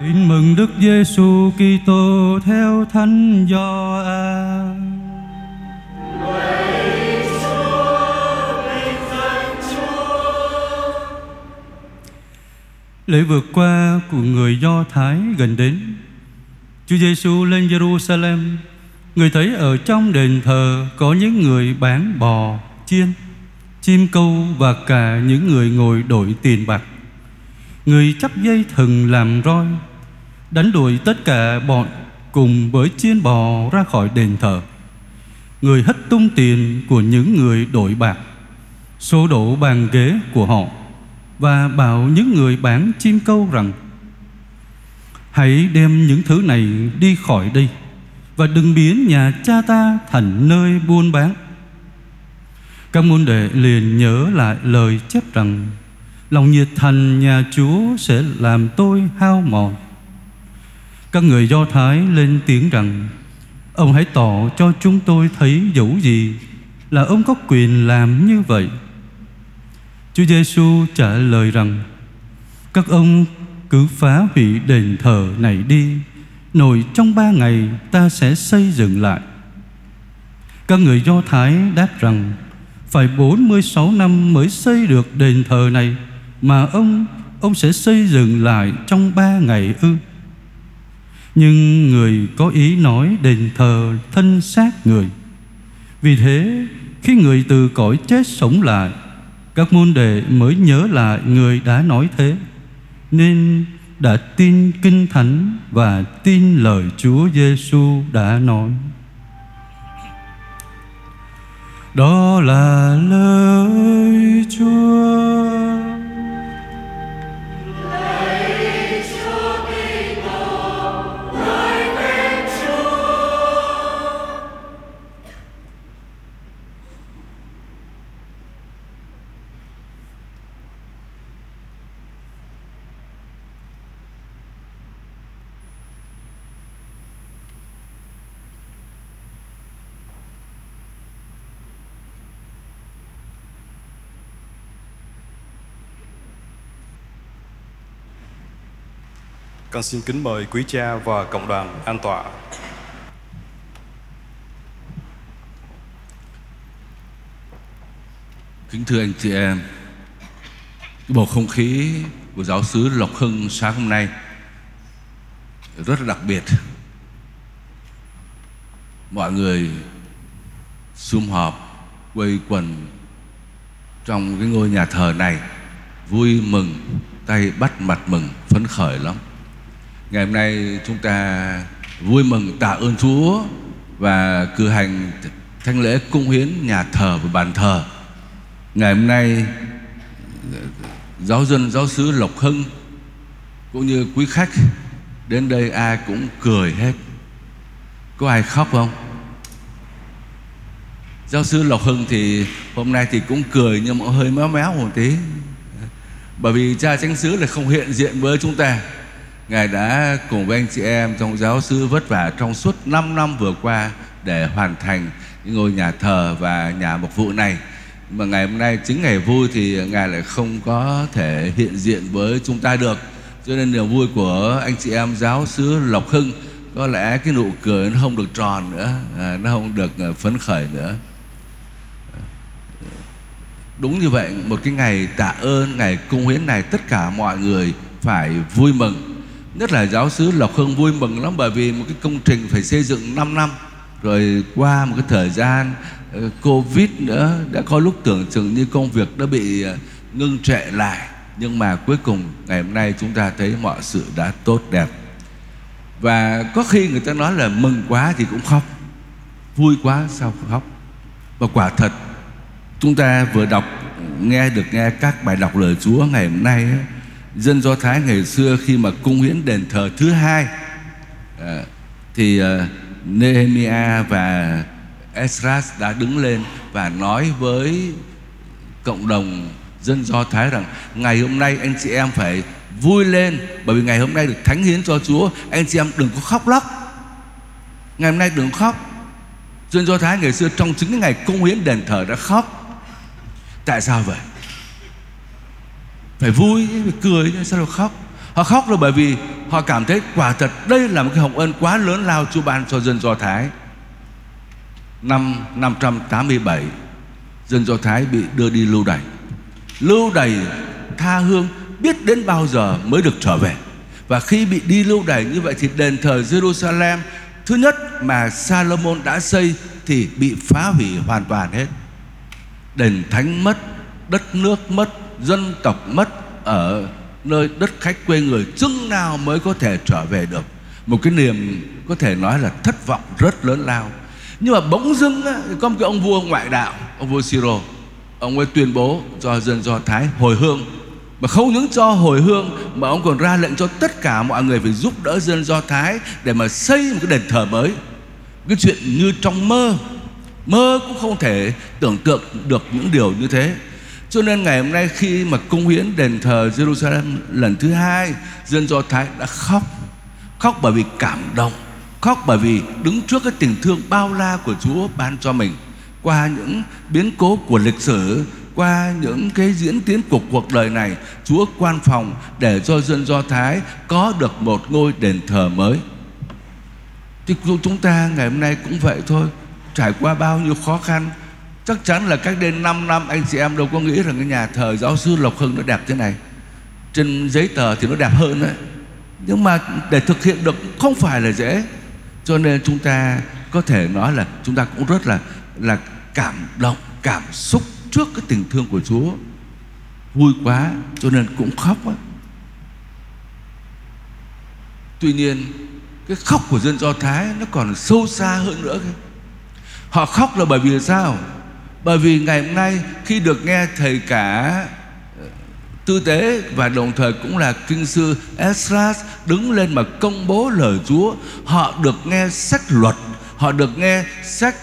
Tin mừng Đức Giêsu Kitô theo Thánh Gioan. Lễ vượt qua của người Do Thái gần đến. Chúa Giêsu lên Jerusalem, người thấy ở trong đền thờ có những người bán bò, chiên, chim câu và cả những người ngồi đổi tiền bạc. Người chắp dây thừng làm roi Đánh đuổi tất cả bọn Cùng với chiên bò ra khỏi đền thờ. Người hất tung tiền của những người đổi bạc, Số đổ bàn ghế của họ Và bảo những người bán chim câu rằng, Hãy đem những thứ này đi khỏi đây Và đừng biến nhà cha ta thành nơi buôn bán. Các môn đệ liền nhớ lại lời chép rằng, Lòng nhiệt thành nhà Chúa sẽ làm tôi hao mòn. Các người Do Thái lên tiếng rằng, Ông hãy tỏ cho chúng tôi thấy dẫu gì Là ông có quyền làm như vậy. Chúa Giêsu trả lời rằng, Các ông cứ phá hủy đền thờ này đi nội trong ba ngày ta sẽ xây dựng lại. Các người Do Thái đáp rằng, Phải 46 năm mới xây được đền thờ này mà ông ông sẽ xây dựng lại trong ba ngày ư nhưng người có ý nói đền thờ thân xác người. Vì thế, khi người từ cõi chết sống lại, các môn đệ mới nhớ lại người đã nói thế. Nên đã tin kinh thánh và tin lời Chúa Giêsu đã nói. Đó là lời Chúa. Con xin kính mời quý cha và cộng đoàn an tọa. Kính thưa anh chị em, bầu không khí của giáo sứ Lộc Hưng sáng hôm nay rất là đặc biệt. Mọi người sum họp quây quần trong cái ngôi nhà thờ này vui mừng tay bắt mặt mừng phấn khởi lắm ngày hôm nay chúng ta vui mừng tạ ơn Chúa và cử hành thánh lễ cung hiến nhà thờ và bàn thờ. Ngày hôm nay, giáo dân, giáo sứ Lộc Hưng cũng như quý khách đến đây ai cũng cười hết. Có ai khóc không? Giáo sư Lộc Hưng thì hôm nay thì cũng cười nhưng mà hơi méo méo một tí. Bởi vì cha chánh xứ là không hiện diện với chúng ta. Ngài đã cùng với anh chị em trong giáo sư vất vả trong suốt 5 năm vừa qua để hoàn thành ngôi nhà thờ và nhà mục vụ này. Mà ngày hôm nay chính ngày vui thì Ngài lại không có thể hiện diện với chúng ta được. Cho nên niềm vui của anh chị em giáo sứ Lộc Hưng có lẽ cái nụ cười nó không được tròn nữa, à, nó không được à, phấn khởi nữa. Đúng như vậy, một cái ngày tạ ơn, ngày cung hiến này tất cả mọi người phải vui mừng nhất là giáo sứ Lộc Hương vui mừng lắm bởi vì một cái công trình phải xây dựng 5 năm. Rồi qua một cái thời gian ờ, Covid nữa đã có lúc tưởng chừng như công việc đã bị ờ, ngưng trệ lại. Nhưng mà cuối cùng ngày hôm nay chúng ta thấy mọi sự đã tốt đẹp. Và có khi người ta nói là mừng quá thì cũng khóc vui quá sao khóc. Và quả thật chúng ta vừa đọc nghe được nghe các bài đọc lời Chúa ngày hôm nay ấy, dân Do Thái ngày xưa khi mà cung hiến đền thờ thứ hai à, thì à, Nehemia và Esdras đã đứng lên và nói với cộng đồng dân Do Thái rằng ngày hôm nay anh chị em phải vui lên bởi vì ngày hôm nay được thánh hiến cho Chúa. Anh chị em đừng có khóc lóc. Ngày hôm nay đừng khóc. Dân Do Thái ngày xưa trong chính cái ngày cung hiến đền thờ đã khóc. Tại sao vậy? Phải vui phải cười sao lại khóc Họ khóc là bởi vì họ cảm thấy quả thật đây là một cái hồng ân quá lớn lao Chúa ban cho dân Do Thái. Năm 587 dân Do Thái bị đưa đi lưu đày. Lưu đày tha hương biết đến bao giờ mới được trở về. Và khi bị đi lưu đày như vậy thì đền thờ Jerusalem thứ nhất mà Salomon đã xây thì bị phá hủy hoàn toàn hết. Đền thánh mất, đất nước mất, dân tộc mất ở nơi đất khách quê người chừng nào mới có thể trở về được? Một cái niềm có thể nói là thất vọng rất lớn lao. Nhưng mà bỗng dưng á, có một cái ông vua ngoại đạo ông vua Siro ông ấy tuyên bố cho dân do thái hồi hương. Mà không những cho hồi hương mà ông còn ra lệnh cho tất cả mọi người phải giúp đỡ dân do thái để mà xây một cái đền thờ mới. Cái chuyện như trong mơ mơ cũng không thể tưởng tượng được những điều như thế cho nên ngày hôm nay khi mà cung hiến đền thờ Jerusalem lần thứ hai, Dân Do Thái đã khóc. Khóc bởi vì cảm động. Khóc bởi vì đứng trước cái tình thương bao la của Chúa ban cho mình. Qua những biến cố của lịch sử, Qua những cái diễn tiến của cuộc đời này, Chúa quan phòng để cho dân Do Thái có được một ngôi đền thờ mới. Thì chúng ta ngày hôm nay cũng vậy thôi. Trải qua bao nhiêu khó khăn Chắc chắn là cách đây 5 năm anh chị em đâu có nghĩ rằng cái nhà thờ giáo sư Lộc Hưng nó đẹp thế này. Trên giấy tờ thì nó đẹp hơn đấy. Nhưng mà để thực hiện được không phải là dễ. Cho nên chúng ta có thể nói là chúng ta cũng rất là là cảm động, cảm xúc trước cái tình thương của Chúa. Vui quá cho nên cũng khóc á. Tuy nhiên cái khóc của dân Do Thái nó còn sâu xa hơn nữa Họ khóc là bởi vì sao? Bởi vì ngày hôm nay khi được nghe thầy cả ờ, tư tế và đồng thời cũng là kinh sư Esdras đứng lên mà công bố lời Chúa, họ được nghe sách luật, họ được nghe sách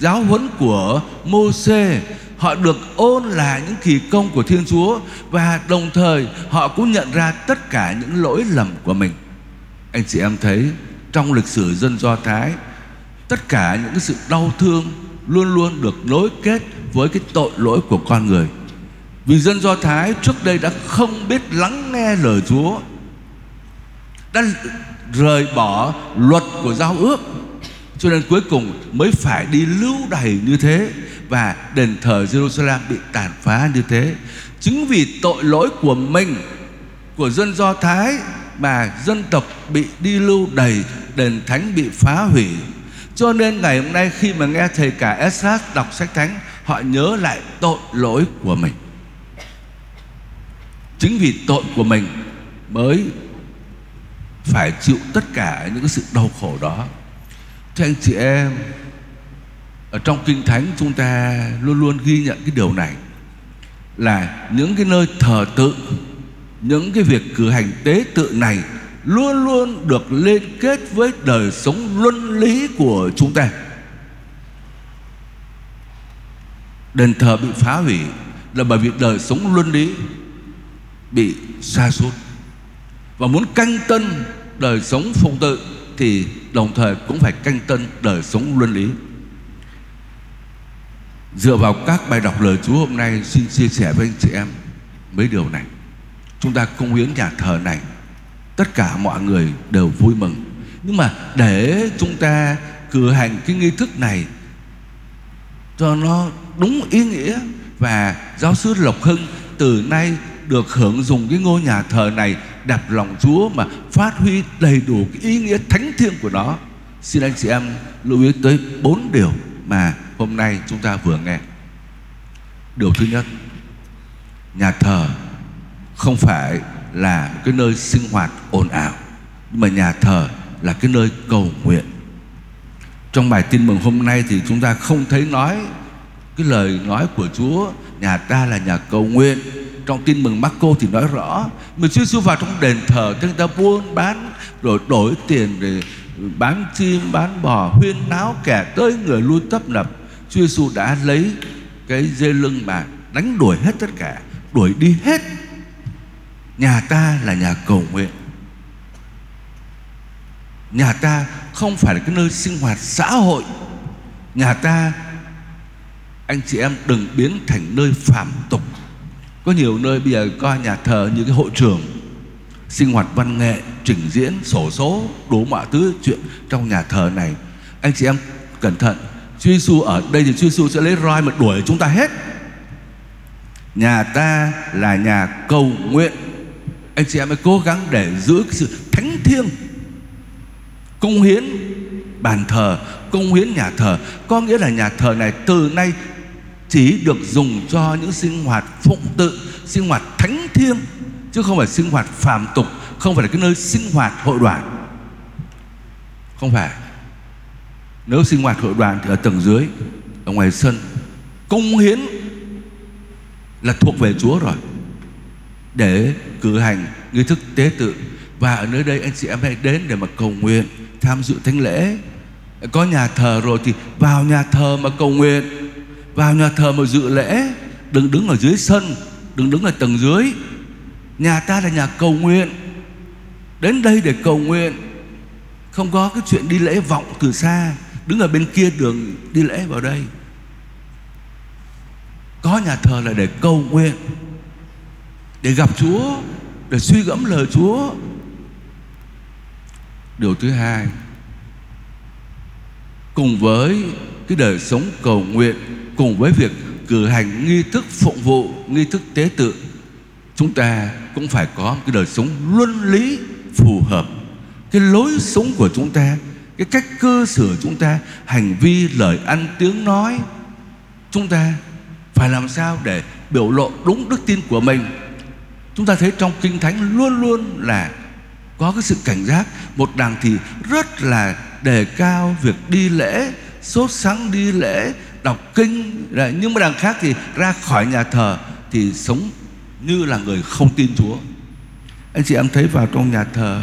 giáo huấn của Môse, họ được ôn lại những kỳ công của Thiên Chúa và đồng thời họ cũng nhận ra tất cả những lỗi lầm của mình. Anh chị em thấy trong lịch sử dân Do Thái tất cả những sự đau thương luôn luôn được nối kết với cái tội lỗi của con người. Vì dân Do Thái trước đây đã không biết lắng nghe lời Chúa, đã rời bỏ luật của giao ước, cho nên cuối cùng mới phải đi lưu đày như thế và đền thờ Jerusalem bị tàn phá như thế. Chính vì tội lỗi của mình, của dân Do Thái mà dân tộc bị đi lưu đày, đền thánh bị phá hủy cho nên ngày hôm nay khi mà nghe thầy cả Esdras đọc sách thánh, Họ nhớ lại tội lỗi của mình. Chính vì tội của mình mới phải chịu tất cả những cái sự đau khổ đó. Thưa anh chị em, Ở trong Kinh Thánh chúng ta luôn luôn ghi nhận cái điều này, Là những cái nơi thờ tự, Những cái việc cử hành tế tự này luôn luôn được liên kết với đời sống luân lý của chúng ta. Đền thờ bị phá hủy là bởi vì đời sống luân lý bị xa suốt. và muốn canh tân đời sống phong tự thì đồng thời cũng phải canh tân đời sống luân lý. Dựa vào các bài đọc lời Chúa hôm nay, xin chia sẻ với anh chị em mấy điều này. Chúng ta công hiến nhà thờ này tất cả mọi người đều vui mừng nhưng mà để chúng ta cử hành cái nghi thức này cho nó đúng ý nghĩa và giáo sư Lộc Hưng từ nay được hưởng dùng cái ngôi nhà thờ này đẹp lòng Chúa mà phát huy đầy đủ cái ý nghĩa thánh thiêng của nó. Xin anh chị em lưu ý tới bốn điều mà hôm nay chúng ta vừa nghe. Điều thứ nhất, nhà thờ không phải là một cái nơi sinh hoạt ồn ào, nhưng mà nhà thờ là cái nơi cầu nguyện. Trong bài tin mừng hôm nay thì chúng ta không thấy nói cái lời nói của Chúa, nhà ta là nhà cầu nguyện. Trong tin mừng Marco thì nói rõ mình chưa Giêsu vào trong đền thờ, chúng ta buôn bán rồi đổi tiền để bán chim, bán bò, huyên náo, kẻ tới người lui tấp nập. Chúa Giêsu đã lấy cái dây lưng mà đánh đuổi hết tất cả, đuổi đi hết Nhà ta là nhà cầu nguyện. Nhà ta không phải là cái nơi sinh hoạt xã hội. Nhà ta, Anh chị em đừng biến thành nơi phạm tục. Có nhiều nơi bây giờ coi nhà thờ như cái hội trường, sinh hoạt văn nghệ, trình diễn, sổ số đủ mọi thứ chuyện trong nhà thờ này. Anh chị em cẩn thận, Chúa Giêsu ở đây thì Chúa Giêsu sẽ lấy roi mà đuổi chúng ta hết. Nhà ta là nhà cầu nguyện anh chị em hãy cố gắng để giữ cái sự thánh thiêng cung hiến bàn thờ cung hiến nhà thờ. Có nghĩa là nhà thờ này từ nay chỉ được dùng cho những sinh hoạt phụng tự, sinh hoạt thánh thiêng, chứ không phải sinh hoạt phàm tục, không phải là cái nơi sinh hoạt hội đoàn. Không phải. Nếu sinh hoạt hội đoàn thì ở tầng dưới, ở ngoài sân cung hiến là thuộc về Chúa rồi để cử hành nghi thức tế tự. Và ở nơi đây anh chị em hãy đến để mà cầu nguyện, tham dự thánh lễ. Có nhà thờ rồi thì vào nhà thờ mà cầu nguyện. Vào nhà thờ mà dự lễ. Đừng đứng ở dưới sân, đừng đứng ở tầng dưới. Nhà ta là nhà cầu nguyện. Đến đây để cầu nguyện. Không có cái chuyện đi lễ vọng từ xa. Đứng ở bên kia đường đi lễ vào đây. Có nhà thờ là để cầu nguyện để gặp Chúa, để suy gẫm lời Chúa. Điều thứ hai, cùng với cái đời sống cầu nguyện, cùng với việc cử hành nghi thức phụng vụ, nghi thức tế tự, chúng ta cũng phải có một cái đời sống luân lý, phù hợp. Cái lối sống của chúng ta, cái cách cư xử chúng ta, hành vi, lời ăn, tiếng nói, chúng ta phải làm sao để biểu lộ đúng đức tin của mình? Chúng ta thấy trong kinh thánh luôn luôn là có cái sự cảnh giác. Một đàng thì rất là đề cao việc đi lễ, sốt sáng đi lễ, đọc kinh. Nhưng mà đàng khác thì ra khỏi nhà thờ thì sống như là người không tin Chúa. Anh chị em thấy vào trong nhà thờ,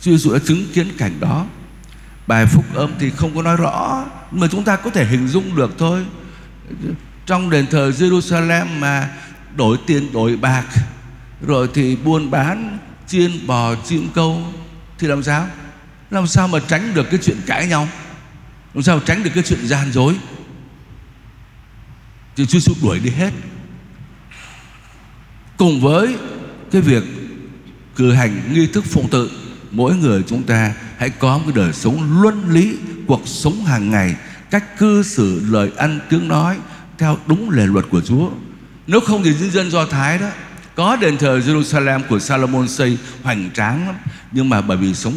Chúa Giêsu đã chứng kiến cảnh đó. Bài phúc âm thì không có nói rõ, nhưng mà chúng ta có thể hình dung được thôi. Trong đền thờ Jerusalem mà đổi tiền đổi bạc rồi thì buôn bán, chiên bò chim câu. Thì làm sao? Làm sao mà tránh được cái chuyện cãi nhau? Làm sao tránh được cái chuyện gian dối? Thì Chúa Giêsu đuổi đi hết. Cùng với cái việc cử hành nghi thức phụng tự, mỗi người chúng ta hãy có một cái đời sống luân lý, cuộc sống hàng ngày, cách cư xử, lời ăn, tiếng nói, theo đúng lề luật của Chúa. Nếu không thì dân dân Do Thái đó có đền thờ Jerusalem của Salomon xây hoành tráng lắm. Nhưng mà bởi vì sống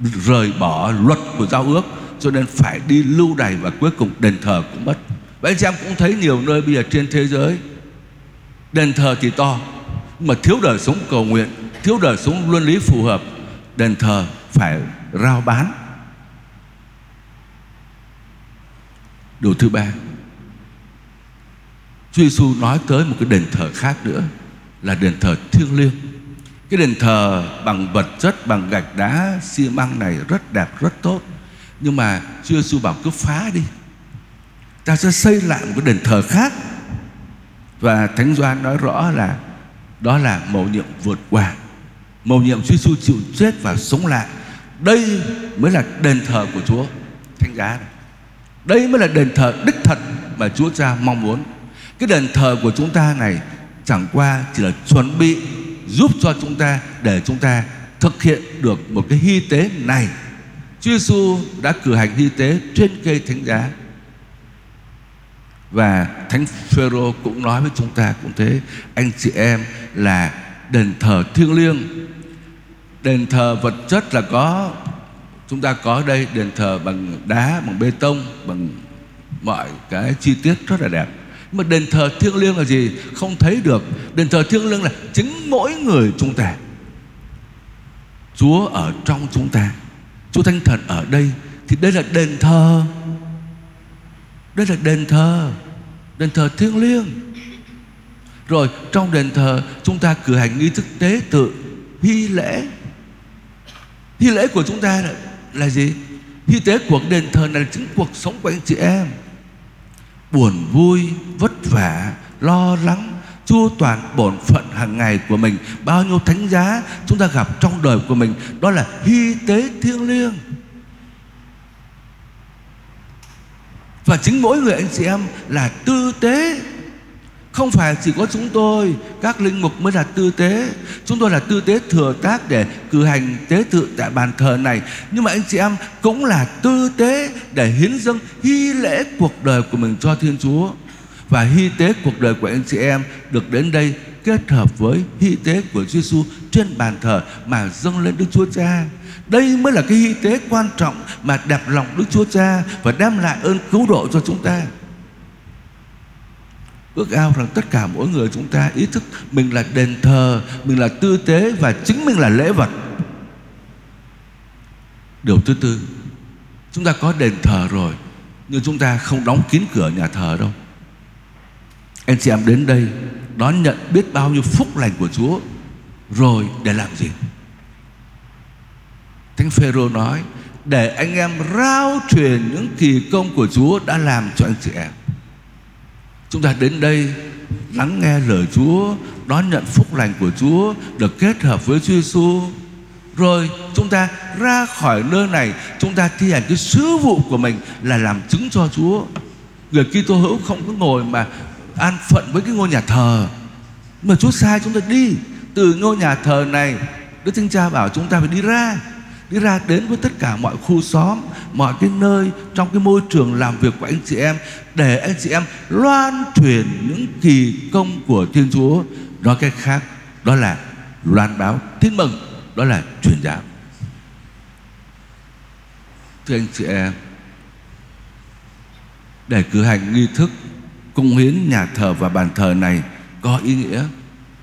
rời bỏ luật của giao ước, cho nên phải đi lưu đày và cuối cùng đền thờ cũng mất. Và anh chị em cũng thấy nhiều nơi bây giờ trên thế giới, đền thờ thì to, nhưng mà thiếu đời sống cầu nguyện, thiếu đời sống luân lý phù hợp, đền thờ phải rao bán. Điều thứ ba Chúa Giêsu nói tới một cái đền thờ khác nữa là đền thờ thiêng liêng. Cái đền thờ bằng vật chất, bằng gạch đá, xi măng này rất đẹp, rất tốt. Nhưng mà Chúa Giêsu bảo cứ phá đi. Ta sẽ xây lại một cái đền thờ khác. Và Thánh Doan nói rõ là đó là mầu nhiệm vượt qua. Mầu nhiệm Chúa Giêsu chịu chết và sống lại. Đây mới là đền thờ của Chúa. Thánh giá này. Đây mới là đền thờ đích thật mà Chúa Cha mong muốn cái đền thờ của chúng ta này chẳng qua chỉ là chuẩn bị giúp cho chúng ta để chúng ta thực hiện được một cái hy tế này. Chúa Giêsu đã cử hành hy tế trên cây thánh giá. Và Thánh Phêrô cũng nói với chúng ta cũng thế, anh chị em là đền thờ thiêng liêng. Đền thờ vật chất là có chúng ta có đây đền thờ bằng đá, bằng bê tông, bằng mọi cái chi tiết rất là đẹp mà đền thờ thiêng liêng là gì? Không thấy được. Đền thờ thiêng liêng là chính mỗi người chúng ta. Chúa ở trong chúng ta. Chúa thánh thần ở đây. Thì đây là đền thờ. Đây là đền thờ. Đền thờ thiêng liêng. Rồi trong đền thờ chúng ta cử hành nghi thức tế tự hy lễ. Hy lễ của chúng ta là, là gì? Hy tế của đền thờ này là chính cuộc sống của anh chị em buồn vui, vất vả, lo lắng. Chu toàn bổn phận hàng ngày của mình. Bao nhiêu thánh giá chúng ta gặp trong đời của mình, đó là hy tế thiêng liêng. Và chính mỗi người anh chị em là tư tế không phải chỉ có chúng tôi, các linh mục mới là tư tế chúng tôi là tư tế thừa tác để cử hành tế tự tại bàn thờ này nhưng mà anh chị em cũng là tư tế để hiến dâng hy lễ cuộc đời của mình cho thiên chúa và hy tế cuộc đời của anh chị em được đến đây kết hợp với hy tế của Chúa Giêsu trên bàn thờ mà dâng lên Đức Chúa Cha. Đây mới là cái hy tế quan trọng mà đẹp lòng Đức Chúa Cha và đem lại ơn cứu độ cho chúng ta. Ước ao rằng tất cả mỗi người chúng ta ý thức mình là đền thờ, mình là tư tế và chính mình là lễ vật. Điều thứ tư, chúng ta có đền thờ rồi, nhưng chúng ta không đóng kín cửa nhà thờ đâu. Anh chị em đến đây đón nhận biết bao nhiêu phúc lành của Chúa rồi để làm gì? Thánh Phêrô nói để anh em rao truyền những kỳ công của Chúa đã làm cho anh chị em. Chúng ta đến đây lắng nghe lời Chúa, đón nhận phúc lành của Chúa, được kết hợp với Chúa Giêsu. Rồi chúng ta ra khỏi nơi này, chúng ta thi hành cái sứ vụ của mình là làm chứng cho Chúa. Người Kitô hữu không có ngồi mà an phận với cái ngôi nhà thờ mà Chúa sai chúng ta đi từ ngôi nhà thờ này Đức Thánh Cha bảo chúng ta phải đi ra đi ra đến với tất cả mọi khu xóm, mọi cái nơi trong cái môi trường làm việc của anh chị em, để anh chị em loan truyền những kỳ công của Thiên Chúa. Nói cách khác, đó là loan báo tin mừng, đó là truyền giáo. Thưa anh chị em, để cử hành nghi thức cung hiến nhà thờ và bàn thờ này có ý nghĩa,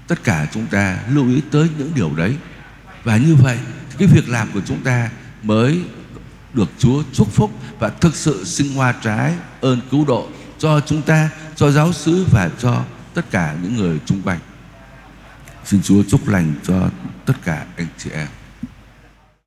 tất cả chúng ta lưu ý tới những điều đấy. Và như vậy cái việc làm của chúng ta mới được Chúa chúc phúc và thực sự sinh hoa trái ơn cứu độ cho chúng ta, cho giáo xứ và cho tất cả những người chung quanh. Xin Chúa chúc lành cho tất cả anh chị em.